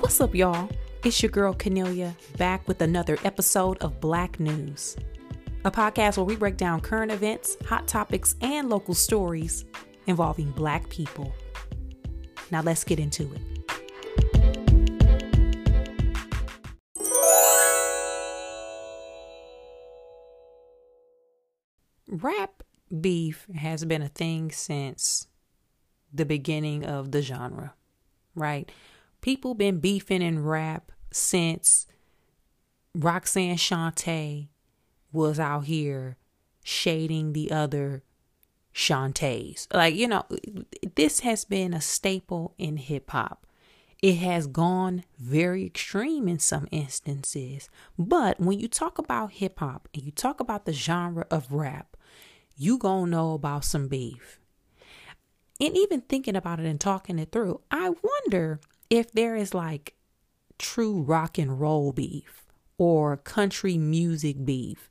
What's up, y'all? It's your girl Kennelia back with another episode of Black News, a podcast where we break down current events, hot topics, and local stories involving Black people. Now, let's get into it. Rap beef has been a thing since the beginning of the genre, right? People been beefing in rap since Roxanne Shante was out here shading the other Shantays. Like, you know, this has been a staple in hip hop. It has gone very extreme in some instances. But when you talk about hip hop and you talk about the genre of rap, you gonna know about some beef. And even thinking about it and talking it through, I wonder if there is like true rock and roll beef or country music beef.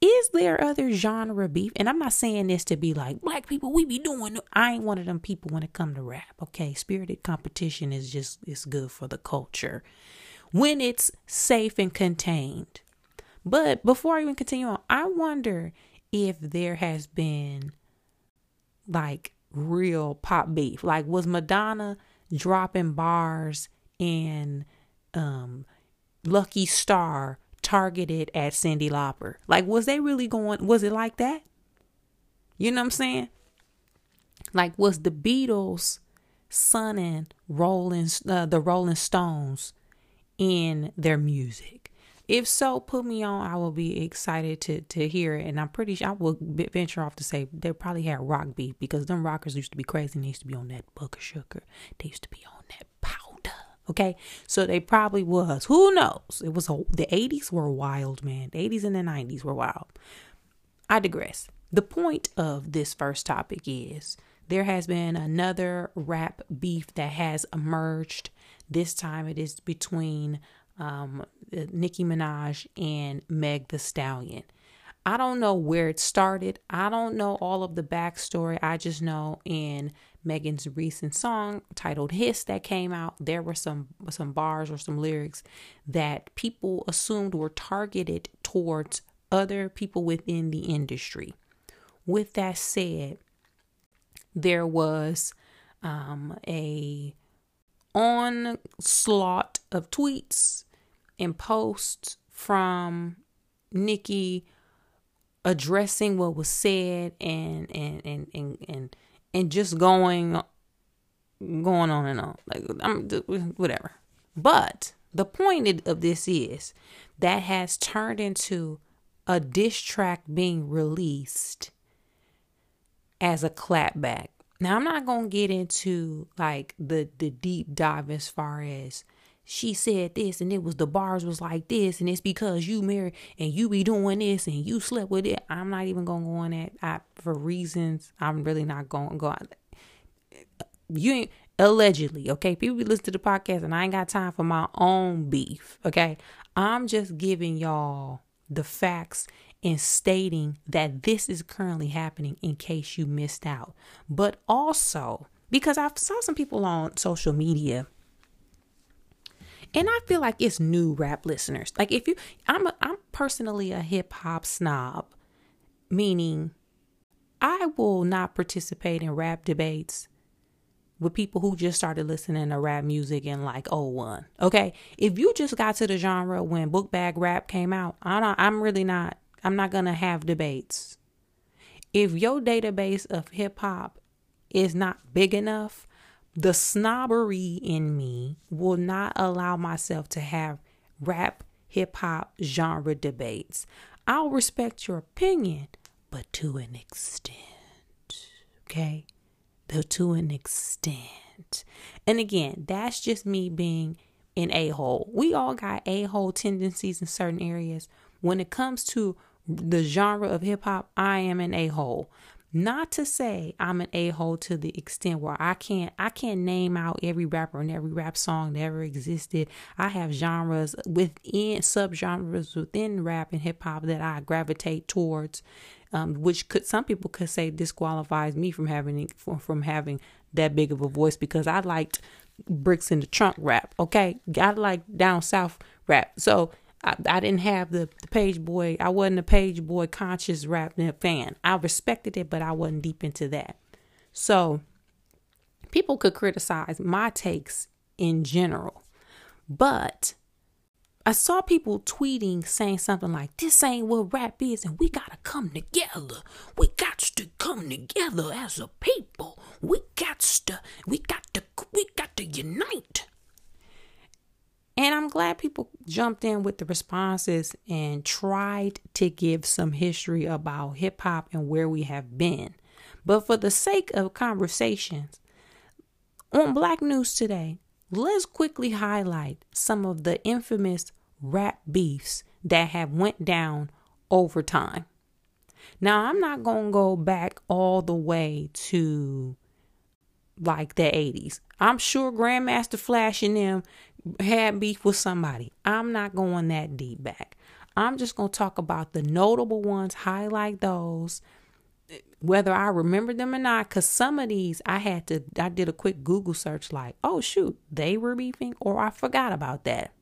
Is there other genre beef? And I'm not saying this to be like black people we be doing. I ain't one of them people when it come to rap. Okay, spirited competition is just is good for the culture when it's safe and contained. But before I even continue on, I wonder if there has been like real pop beef. Like was Madonna dropping bars and um Lucky Star targeted at Cyndi Lauper? Like was they really going was it like that? You know what I'm saying? Like was the Beatles sunning Rolling uh, the Rolling Stones in their music? If so, put me on. I will be excited to to hear it, and I'm pretty sure I will venture off to say they probably had rock beef because them rockers used to be crazy. And they used to be on that buck of sugar. They used to be on that powder. Okay, so they probably was. Who knows? It was a, the '80s were wild, man. The '80s and the '90s were wild. I digress. The point of this first topic is there has been another rap beef that has emerged. This time it is between um, Nicki Minaj and Meg the Stallion. I don't know where it started. I don't know all of the backstory. I just know in Megan's recent song titled Hiss that came out, there were some some bars or some lyrics that people assumed were targeted towards other people within the industry. With that said, there was um, a onslaught of tweets and posts from Nicki addressing what was said and and and and and, and just going going on and on like I'm whatever. But the point of this is that has turned into a diss track being released as a clapback. Now I'm not gonna get into like the the deep dive as far as she said this and it was the bars was like this and it's because you married and you be doing this and you slept with it. I'm not even gonna go on that I, for reasons I'm really not going to go on. You ain't allegedly okay. People be listening to the podcast and I ain't got time for my own beef. Okay, I'm just giving y'all the facts and stating that this is currently happening in case you missed out. But also because I saw some people on social media and I feel like it's new rap listeners. Like if you I'm a, I'm personally a hip hop snob, meaning I will not participate in rap debates with people who just started listening to rap music in like 01. Okay? If you just got to the genre when book bag rap came out, I don't I'm really not I'm not to have debates. If your database of hip hop is not big enough, the snobbery in me will not allow myself to have rap hip hop genre debates. I'll respect your opinion, but to an extent. Okay? Though to an extent. And again, that's just me being an a hole. We all got a hole tendencies in certain areas. When it comes to the genre of hip hop, I am an a hole. Not to say I'm an a-hole to the extent where I can't I can't name out every rapper and every rap song that ever existed. I have genres within subgenres within rap and hip hop that I gravitate towards, um, which could some people could say disqualifies me from having from, from having that big of a voice because I liked bricks in the trunk rap. Okay, I like down south rap. So I, I didn't have the, the page boy. I wasn't a page boy conscious rap fan. I respected it, but I wasn't deep into that. So people could criticize my takes in general, but I saw people tweeting saying something like, This ain't what rap is, and we gotta come together. We got to come together as a people. We got to, we got to, we got to unite. And I'm glad people jumped in with the responses and tried to give some history about hip hop and where we have been. But for the sake of conversations, on Black News Today, let's quickly highlight some of the infamous rap beefs that have went down over time. Now, I'm not going to go back all the way to like the 80s. I'm sure Grandmaster Flash and them had beef with somebody. I'm not going that deep back. I'm just going to talk about the notable ones, highlight those, whether I remember them or not, because some of these I had to, I did a quick Google search like, oh shoot, they were beefing, or I forgot about that.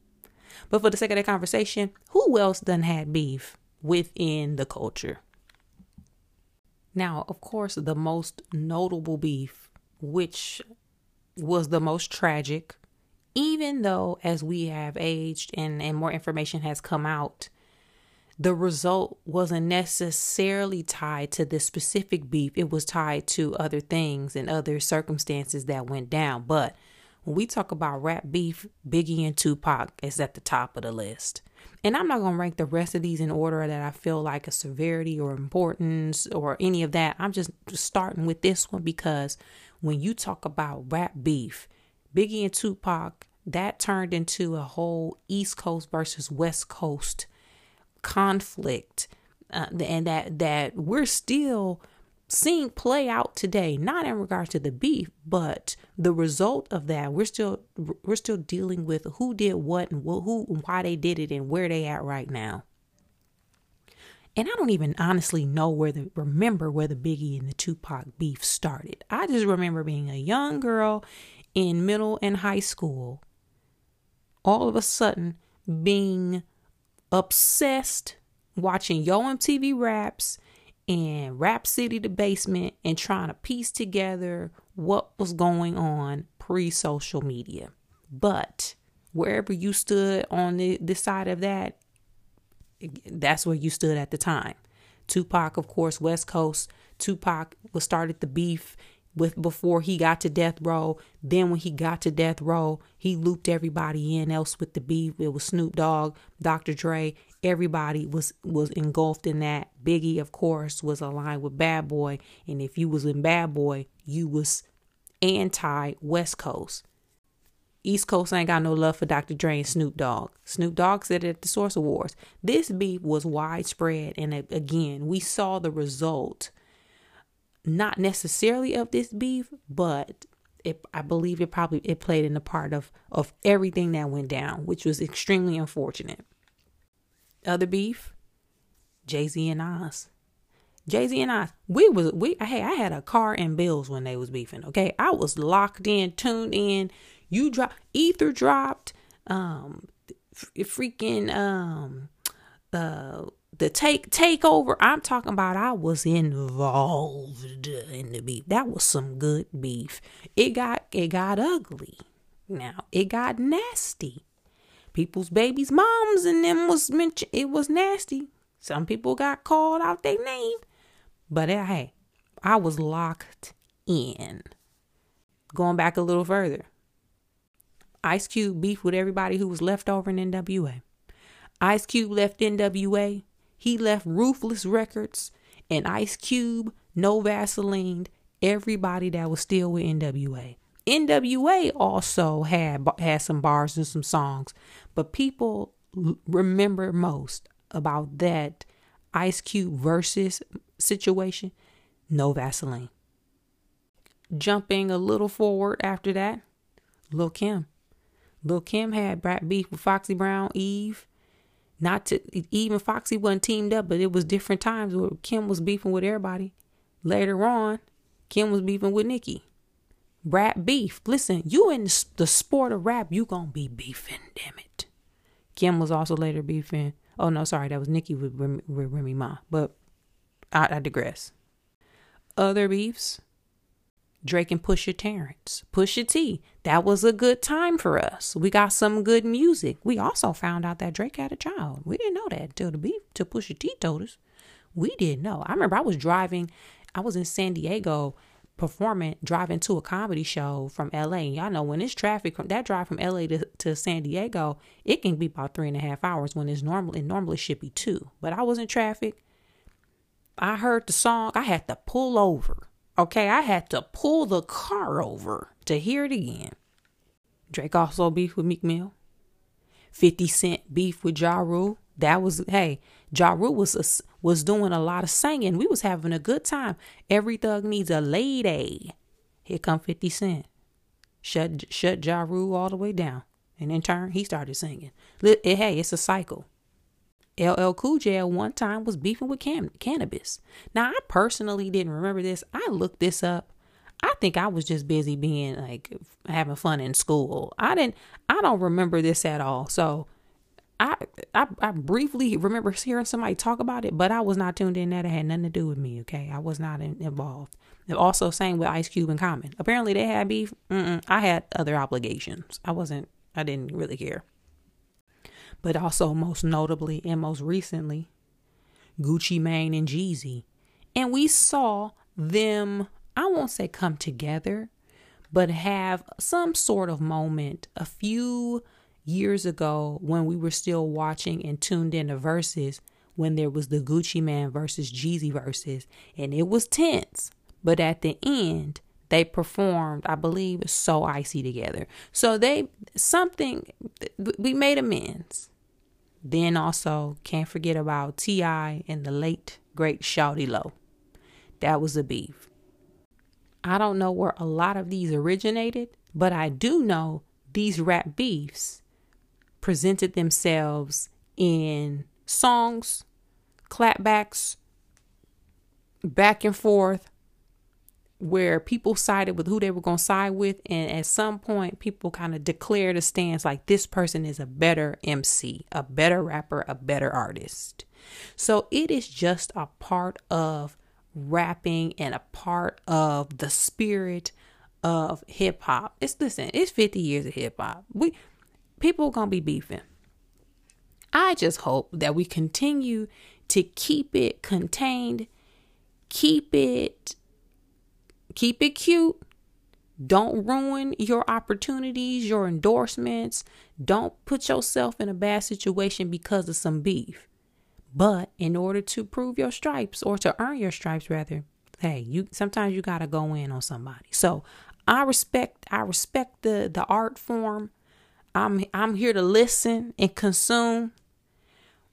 But for the sake of the conversation, who else done had beef within the culture? Now, of course, the most notable beef, which was the most tragic, even though as we have aged and, and more information has come out, the result wasn't necessarily tied to this specific beef. It was tied to other things and other circumstances that went down. But when we talk about rap beef, Biggie and Tupac is at the top of the list. And I'm not going to rank the rest of these in order that I feel like a severity or importance or any of that. I'm just starting with this one because when you talk about rap beef, Biggie and Tupac, that turned into a whole East Coast versus West Coast conflict, uh, and that that we're still seeing play out today. Not in regard to the beef, but the result of that. We're still we're still dealing with who did what and who and why they did it and where they at right now. And I don't even honestly know where the remember where the Biggie and the Tupac beef started. I just remember being a young girl in middle and high school, all of a sudden being obsessed watching Yo MTV Raps and Rap City the Basement and trying to piece together what was going on pre social media. But wherever you stood on the, the side of that, that's where you stood at the time. Tupac, of course, West Coast. Tupac was started the beef with before he got to death row. Then when he got to death row, he looped everybody in else with the beef. It was Snoop Dogg, Dr. Dre, everybody was was engulfed in that. Biggie, of course, was aligned with Bad Boy, and if you was in Bad Boy, you was anti West Coast. East Coast ain't got no love for Dr. Dre and Snoop Dogg. Snoop Dogg said it at the Source Awards. This beef was widespread, and again, we saw the result not necessarily of this beef, but it, I believe it probably it played in the part of of everything that went down, which was extremely unfortunate. Other beef, Jay Z and Nas. Jay Z and I, we was we hey, I had a car and bills when they was beefing. Okay, I was locked in, tuned in. You drop Ether dropped, um, freaking um, uh the take takeover. I'm talking about i was involved in the beef. That was some good beef. It got it got ugly. Now it got nasty. People's babies moms and them was mentioned it was nasty. Some people got called out their name. But hey i was locked in. Going back a little further ice cube beef with everybody who was left over in nwa ice cube left nwa he left Ruthless Records and Ice Cube, No Vaseline, everybody that was still with NWA. NWA also had had some bars and some songs, but people remember most about that Ice Cube versus situation. No Vaseline. Jumping a little forward after that, Lil Kim. Lil Kim had brat beef with Foxy Brown, Eve, not to even Foxy wasn't teamed up, but it was different times where Kim was beefing with everybody. Later on, Kim was beefing with Nicki. Rap beef. Listen, you in the sport of rap, you gonna be beefing, damn it. Kim was also later beefing. Oh no, sorry, that was Nicki with Remy, with Remy Ma. But I, I digress. Other beefs. Drake and Pusha Terrence. Pusha T. That was a good time for us. We got some good music. We also found out that Drake had a child. We didn't know that until the beef till Pusha T told us. We didn't know. I remember I was driving, I was in San Diego performing, driving to a comedy show from LA. And Y'all know when it's traffic from that drive from LA to, to San Diego, it can be about three and a half hours when it's normal it normally should be two. But I was in traffic. I heard the song, I had to pull over. Okay, I had to pull the car over to hear it again. Drake also beef with Meek Mill. 50 Cent beef with Ja Rule. That was hey, Ja Rule was a, was doing a lot of singing. We was having a good time. Every thug needs a lady. Here come 50 Cent. Shut shut Ja Rule all the way down. And in turn, he started singing. Hey, it's a cycle. LL Cool J at one time was beefing with cam- Canibus. Now, I personally didn't remember this. I looked this up. I think I was just busy being like having fun in school. I didn't. I don't remember this at all. So I, I I briefly remember hearing somebody talk about it, but I was not tuned in. That it had nothing to do with me. Okay, I was not in, involved. And also, same with Ice Cube and Common. Apparently, they had beef. Mm-mm, I had other obligations. I wasn't. I didn't really care. But also, most notably and most recently, Gucci Mane and Jeezy, and we saw them. I won't say come together, but have some sort of moment. A few years ago when we were still watching and tuned in to Verzuz when there was the Gucci Mane versus Jeezy Verzuz, and it was tense. But at the end, they performed, I believe, so icy together. So they something we made amends. Then also can't forget about T.I. and the late great Shawty Lo. That was a beef. I don't know where a lot of these originated, but I do know these rap beefs presented themselves in songs, clapbacks, back and forth, where people sided with who they were going to side with. And at some point, people kind of declared a stance like this person is a better MC, a better rapper, a better artist. So it is just a part of rapping and a part of the spirit of hip hop. It's listen, it's 50 years of hip hop. We people gonna be beefing. I just hope that we continue to keep it contained, keep it keep it cute. Don't ruin your opportunities, your endorsements. Don't put yourself in a bad situation because of some beef. But in order to prove your stripes or to earn your stripes rather, hey, you sometimes you got to go in on somebody. So, I respect I respect the the art form I'm I'm here to listen and consume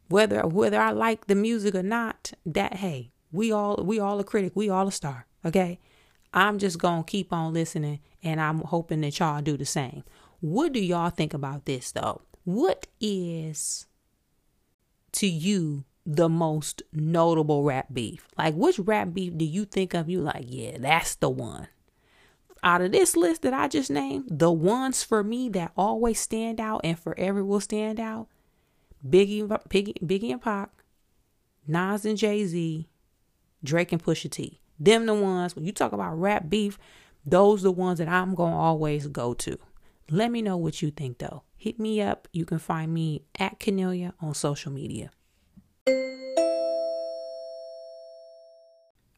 whether whether I like the music or not. That hey, we all we all a critic, we all a star, okay? I'm just going to keep on listening and I'm hoping that y'all do the same. What do y'all think about this though? What is to you the most notable rap beef? Like which rap beef do you think of you like, yeah, that's the one? out of this list that I just named, the ones for me that always stand out and forever will stand out, Biggie, Biggie, Biggie and Pac, Nas and Jay Z, Drake and Pusha T. Them the ones when you talk about rap beef, those the ones that I'm gonna always go to. Let me know what you think though. Hit me up. You can find me at Kennelia on social media.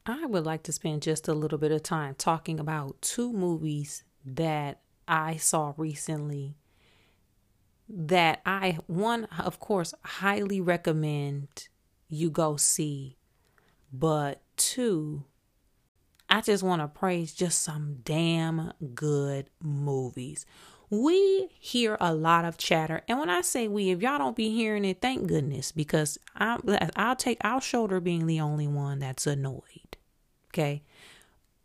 I would like to spend just a little bit of time talking about two movies that I saw recently that I, one, of course, highly recommend you go see, but two, I just want to praise just some damn good movies. We hear a lot of chatter, and when I say we, if y'all don't be hearing it, thank goodness, because I, I'll take, I'll shoulder being the only one that's annoyed. Okay.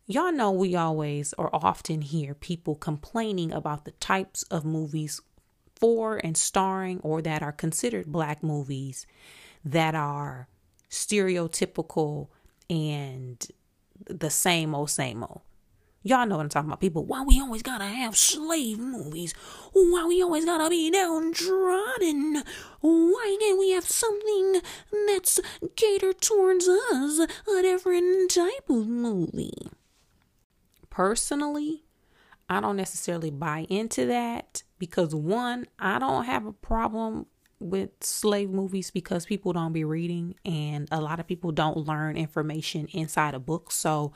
Y'all know we always or often hear people complaining about the types of movies for and starring or that are considered black movies that are stereotypical and the same old, same old. Y'all know what I'm talking about. People, why we always gotta have slave movies? Why we always gotta be downtrodden? Why can't we have something that's catered towards us? A different type of movie. Personally, I don't necessarily buy into that because one, I don't have a problem with slave movies because people don't be reading and a lot of people don't learn information inside a book. So,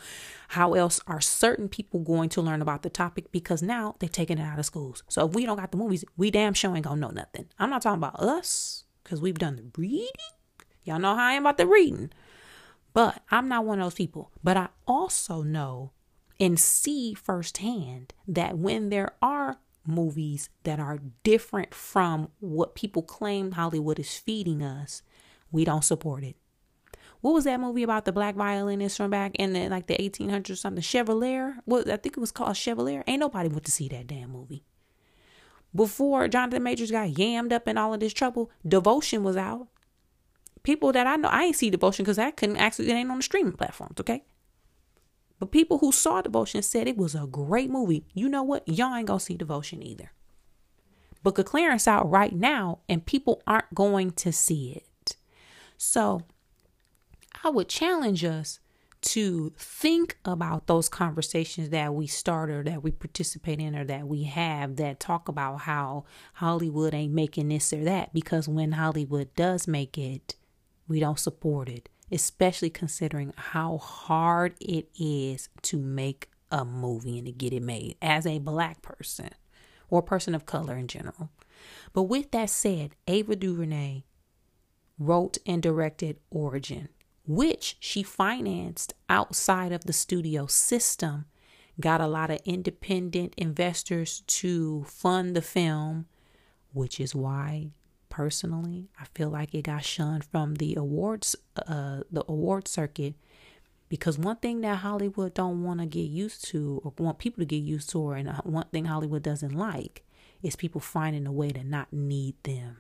how else are certain people going to learn about the topic? Because now they're taking it out of schools. So, if we don't got the movies, we damn sure ain't gonna know nothing. I'm not talking about us because we've done the reading. Y'all know how I am about the reading. But I'm not one of those people. But I also know and see firsthand that when there are movies that are different from what people claim Hollywood is feeding us, we don't support it. What was that movie about the black violinist from back in the like the 1800s or something? Chevalier? What I think it was called Chevalier. Ain't nobody went to see that damn movie. Before Jonathan Majors got yammed up in all of this trouble, Devotion was out. People that I know, I ain't see Devotion because I couldn't actually it ain't on the streaming platforms, okay? But people who saw Devotion said it was a great movie. You know what? Y'all ain't gonna see Devotion either. Book of Clarence out right now, and people aren't going to see it. So I would challenge us to think about those conversations that we start or that we participate in or that we have that talk about how Hollywood ain't making this or that because when Hollywood does make it, we don't support it especially considering how hard it is to make a movie and to get it made as a black person or person of color in general. But with that said, Ava DuVernay wrote and directed Origin, which she financed outside of the studio system, got a lot of independent investors to fund the film, which is why personally. I feel like it got shunned from the awards, uh, the award circuit, because one thing that Hollywood don't want to get used to, or want people to get used to, or and one thing Hollywood doesn't like, is people finding a way to not need them.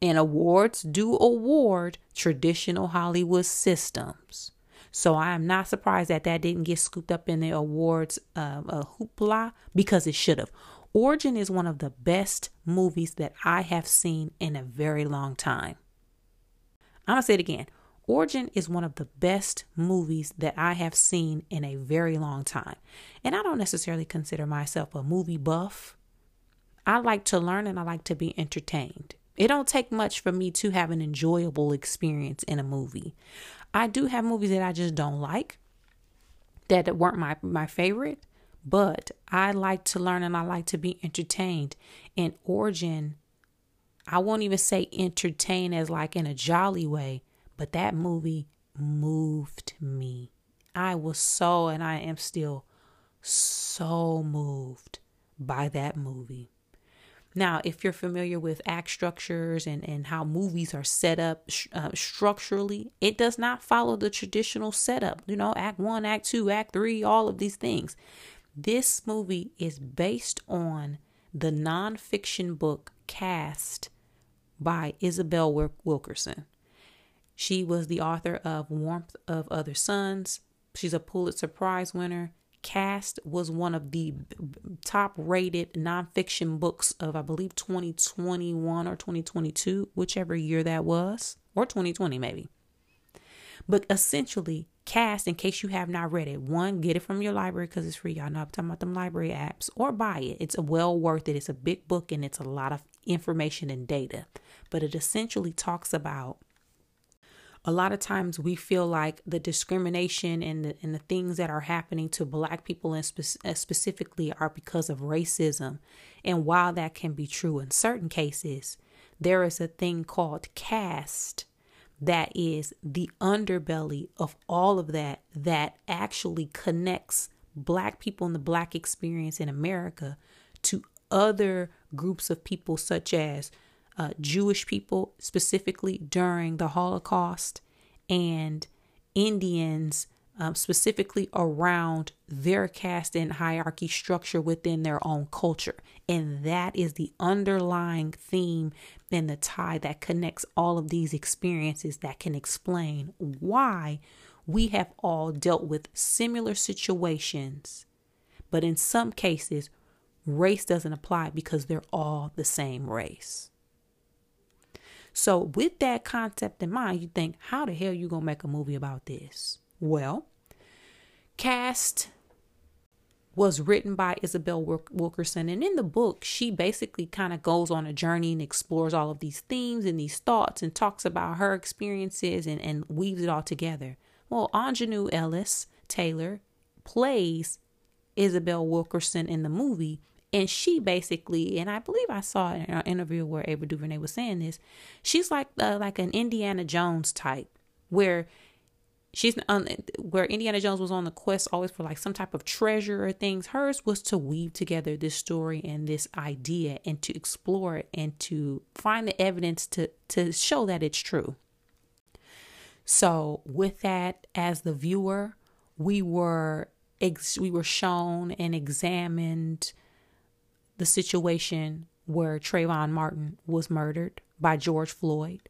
And awards do award traditional Hollywood systems. So I am not surprised that that didn't get scooped up in the awards uh, uh, hoopla because it should have. Origin is one of the best movies that I have seen in a very long time. I'm going to say it again. Origin is one of the best movies that I have seen in a very long time. And I don't necessarily consider myself a movie buff. I like to learn and I like to be entertained. It don't take much for me to have an enjoyable experience in a movie. I do have movies that I just don't like that weren't my my favorite, but I like to learn and I like to be entertained. In Origin, I won't even say entertain as like in a jolly way, but that movie moved me. I was so, and I am still so moved by that movie. Now, if you're familiar with act structures and, and how movies are set up uh, structurally, it does not follow the traditional setup. You know, act one, act two, act three, all of these things. This movie is based on the nonfiction book Caste by Isabel Wilkerson. She was the author of Warmth of Other Suns. She's a Pulitzer Prize winner. Caste was one of the top rated nonfiction books of, I believe, 2021 or 2022, whichever year that was, or 2020 maybe. But essentially, Caste, in case you have not read it, one, get it from your library because it's free. Y'all know I'm talking about them library apps, or buy it. It's well worth it. It's a big book and it's a lot of information and data. But it essentially talks about a lot of times we feel like the discrimination and the, and the things that are happening to black people and spe- uh, specifically are because of racism. And while that can be true in certain cases, there is a thing called caste that is the underbelly of all of that that actually connects black people and the black experience in America to other groups of people such as uh, Jewish people specifically during the Holocaust and Indians um, specifically around their caste and hierarchy structure within their own culture. And that is the underlying theme and the tie that connects all of these experiences that can explain why we have all dealt with similar situations But in some cases, race doesn't apply because they're all the same race. So, with that concept in mind, you think, how the hell are you gonna make a movie about this? Well, Caste was written by Isabel Wilkerson. And in the book, she basically kind of goes on a journey and explores all of these themes and these thoughts and talks about her experiences and, and weaves it all together. Well, Aunjanue Ellis Taylor plays Isabel Wilkerson in the movie. And she basically, and I believe I saw in an interview where Ava DuVernay was saying this, she's like uh, like an Indiana Jones type, where she's on where Indiana Jones was on the quest always for like some type of treasure or things. Hers was to weave together this story and this idea and to explore it and to find the evidence to to show that it's true. So with that as the viewer, we were ex- we were shown and examined the situation where Trayvon Martin was murdered by George Floyd.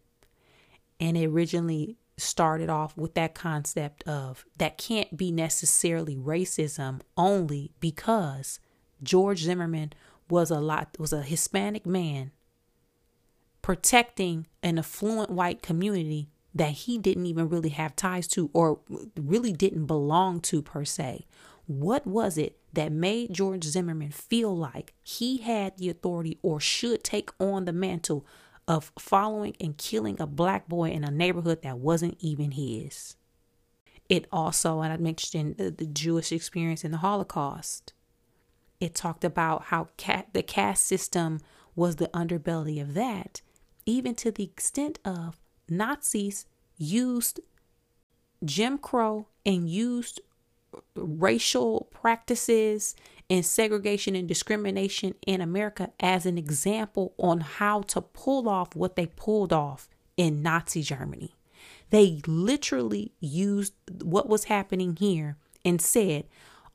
And it originally started off with that concept of that can't be necessarily racism only because George Zimmerman was a lot was a Hispanic man protecting an affluent white community that he didn't even really have ties to or really didn't belong to per se. What was it that made George Zimmerman feel like he had the authority or should take on the mantle of following and killing a black boy in a neighborhood that wasn't even his. It also, and I mentioned the, the Jewish experience in the Holocaust. It talked about how cat, the caste system was the underbelly of that, even to the extent of Nazis used Jim Crow and used racial practices and segregation and discrimination in America as an example on how to pull off what they pulled off in Nazi Germany. They literally used what was happening here and said,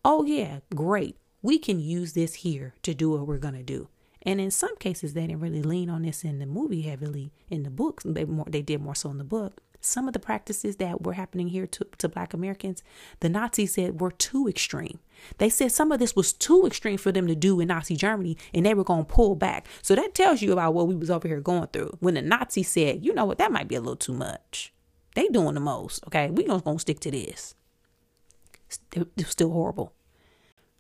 oh, yeah, great. We can use this here to do what we're going to do. And in some cases, they didn't really lean on this in the movie heavily. In the books, they more they did more so in the book some of the practices that were happening here to, to black Americans, the Nazis said were too extreme. They said some of this was too extreme for them to do in Nazi Germany and they were going to pull back. So that tells you about what we was over here going through. When the Nazis said, you know what, that might be a little too much. They doing the most, okay? We just going to stick to this. It's still horrible.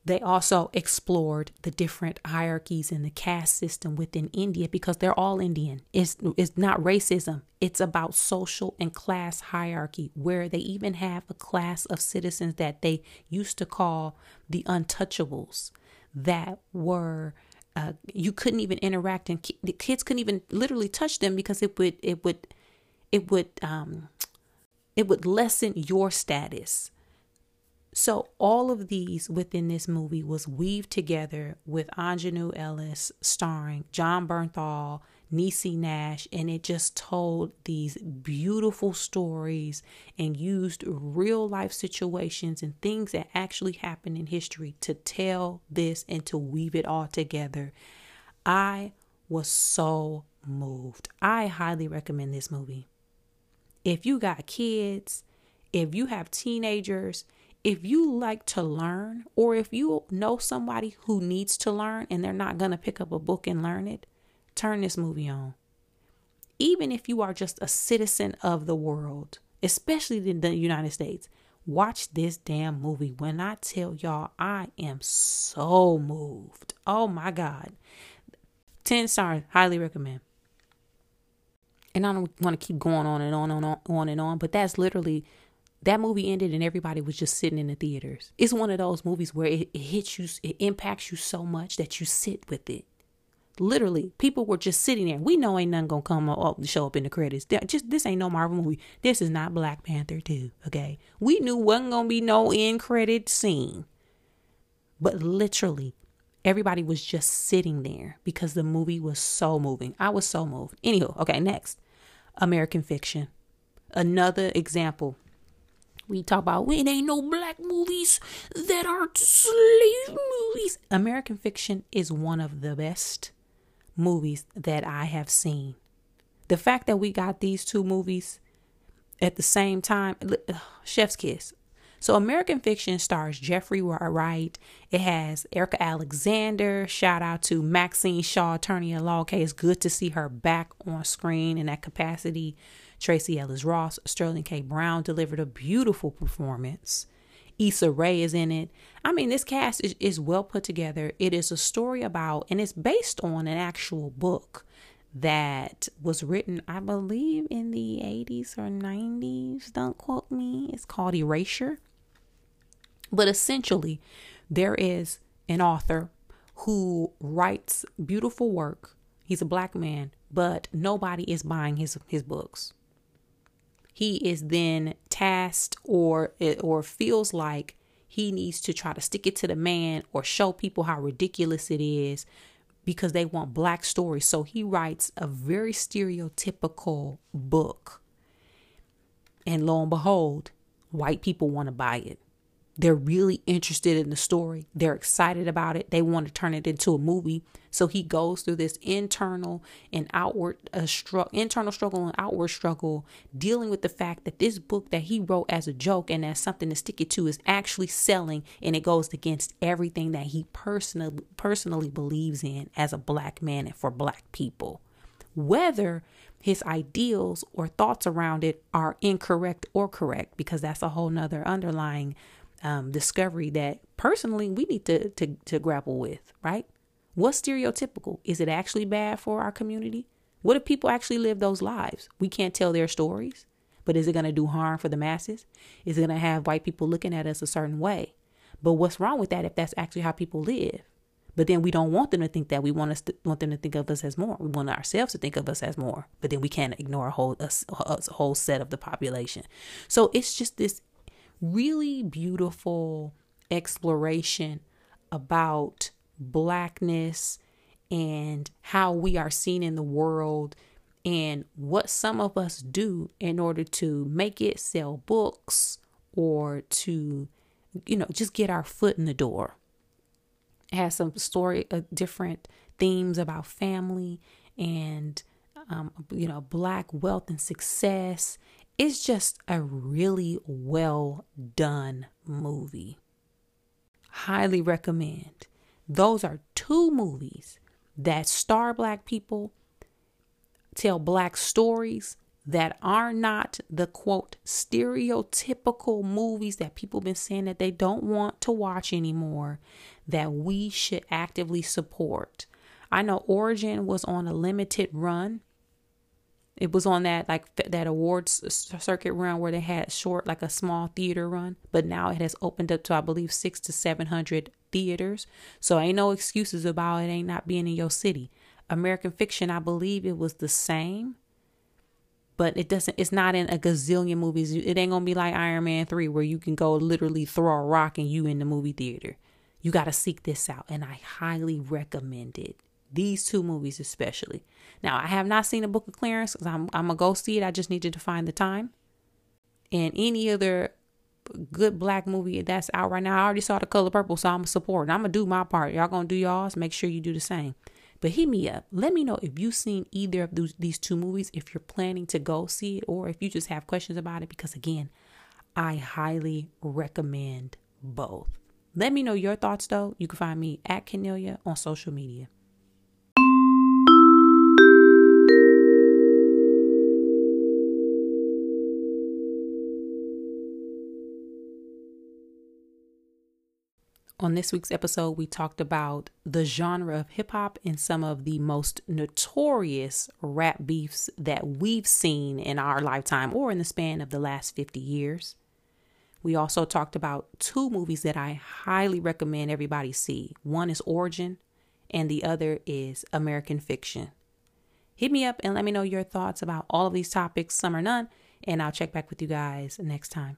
They also explored the different hierarchies in the caste system within India because they're all Indian. It's, it's not racism, it's about social and class hierarchy, where they even have a class of citizens that they used to call the untouchables that were. Uh, you couldn't even interact and ki- the kids couldn't even literally touch them because it would it would it would um it would lessen your status so all of these within this movie was weaved together with Aunjanue Ellis starring Jon Bernthal, Niecy Nash, and it just told these beautiful stories and used real life situations and things that actually happened in history to tell this and to weave it all together. I was so moved. I highly recommend this movie. If you got kids, if you have teenagers, if you like to learn, or if you know somebody who needs to learn and they're not going to pick up a book and learn it, turn this movie on. Even if you are just a citizen of the world, especially in the United States, watch this damn movie. When I tell y'all, I am so moved. Oh my God. 10 stars, highly recommend. And I don't want to keep going on and on and on, on and on, but that's literally that movie ended and everybody was just sitting in the theaters. It's one of those movies where it, it hits you, it impacts you so much that you sit with it. Literally, people were just sitting there. We know ain't nothing gonna come up show up in the credits. Just this ain't no Marvel movie. This is not Black Panther 2. Okay, we knew wasn't gonna be no end credit scene, but literally, everybody was just sitting there because the movie was so moving. I was so moved. Anywho, okay, next, American Fiction, another example we talk about it ain't no black movies that aren't slave movies. American Fiction is one of the best movies that I have seen. The fact that we got these two movies at the same time, Chef's Kiss. So, American Fiction stars Jeffrey Wright. It has Erika Alexander. Shout out to Maxine Shaw, attorney at law. Okay, it's good to see her back on screen in that capacity. Tracee Ellis Ross, Sterling K. Brown delivered a beautiful performance. Issa Rae is in it. I mean, this cast is, is well put together. It is a story about, and it's based on an actual book that was written, I believe, in the 80s or 90s. Don't quote me. It's called Erasure. But essentially, there is an author who writes beautiful work. He's a black man, but nobody is buying his his books. He is then tasked or or feels like he needs to try to stick it to the man or show people how ridiculous it is because they want black stories. So he writes a very stereotypical book. And lo and behold, white people want to buy it. They're really interested in the story. They're excited about it. They want to turn it into a movie. So he goes through this internal and outward uh, internal struggle and outward struggle, dealing with the fact that this book that he wrote as a joke and as something to stick it to is actually selling, and it goes against everything that he personally personally believes in as a black man and for black people. Whether his ideals or thoughts around it are incorrect or correct, because that's a whole nother underlying um, discovery that personally we need to, to to grapple with, right? What's stereotypical? Is it actually bad for our community? What if people actually live those lives? We can't tell their stories, but is it going to do harm for the masses? Is it going to have white people looking at us a certain way? But what's wrong with that if that's actually how people live? But then we don't want them to think that. We want us to, want them to think of us as more. We want ourselves to think of us as more. But then we can't ignore a whole a, a whole set of the population. So it's just this really beautiful exploration about blackness and how we are seen in the world and what some of us do in order to make it sell books or to you know just get our foot in the door. It has some story uh, different themes about family and um, you know black wealth and success it's just a really well done movie. Highly recommend. Those are two movies that star black people, tell black stories that are not the quote stereotypical movies that people been saying that they don't want to watch anymore that we should actively support. I know Origin was on a limited run it was on that like that awards circuit run where they had short like a small theater run, but now it has opened up to I believe six to seven hundred theaters. So ain't no excuses about it ain't not being in your city. American Fiction, I believe it was the same, but it doesn't. It's not in a gazillion movies. It ain't gonna be like Iron Man three where you can go literally throw a rock and you in the movie theater. You got to seek this out, and I highly recommend it. These two movies, especially. Now, I have not seen a Book of Clarence because I'm, I'm going to go see it. I just needed to find the time. And any other good black movie that's out right now, I already saw The Color Purple, so I'm supporting. I'm going to do my part. Y'all to do y'all's. Make sure you do the same. But hit me up. Let me know if you've seen either of those, these two movies, if you're planning to go see it, or if you just have questions about it. Because again, I highly recommend both. Let me know your thoughts though. You can find me at Kennelia on social media. On this week's episode, we talked about the genre of hip hop and some of the most notorious rap beefs that we've seen in our lifetime or in the span of the last 50 years. We also talked about two movies that I highly recommend everybody see. One is Origin, and the other is American Fiction. Hit me up and let me know your thoughts about all of these topics, some or none, and I'll check back with you guys next time.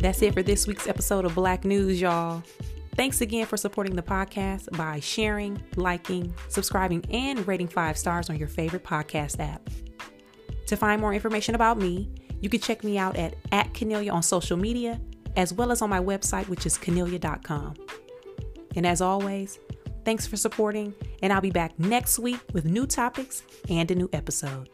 That's it for this week's episode of Black News, y'all. Thanks again for supporting the podcast by sharing, liking, subscribing, and rating five stars on your favorite podcast app. To find more information about me, you can check me out at, at Kennelia on social media, as well as on my website, which is kennelia.com. And as always, thanks for supporting, And I'll be back next week with new topics and a new episode.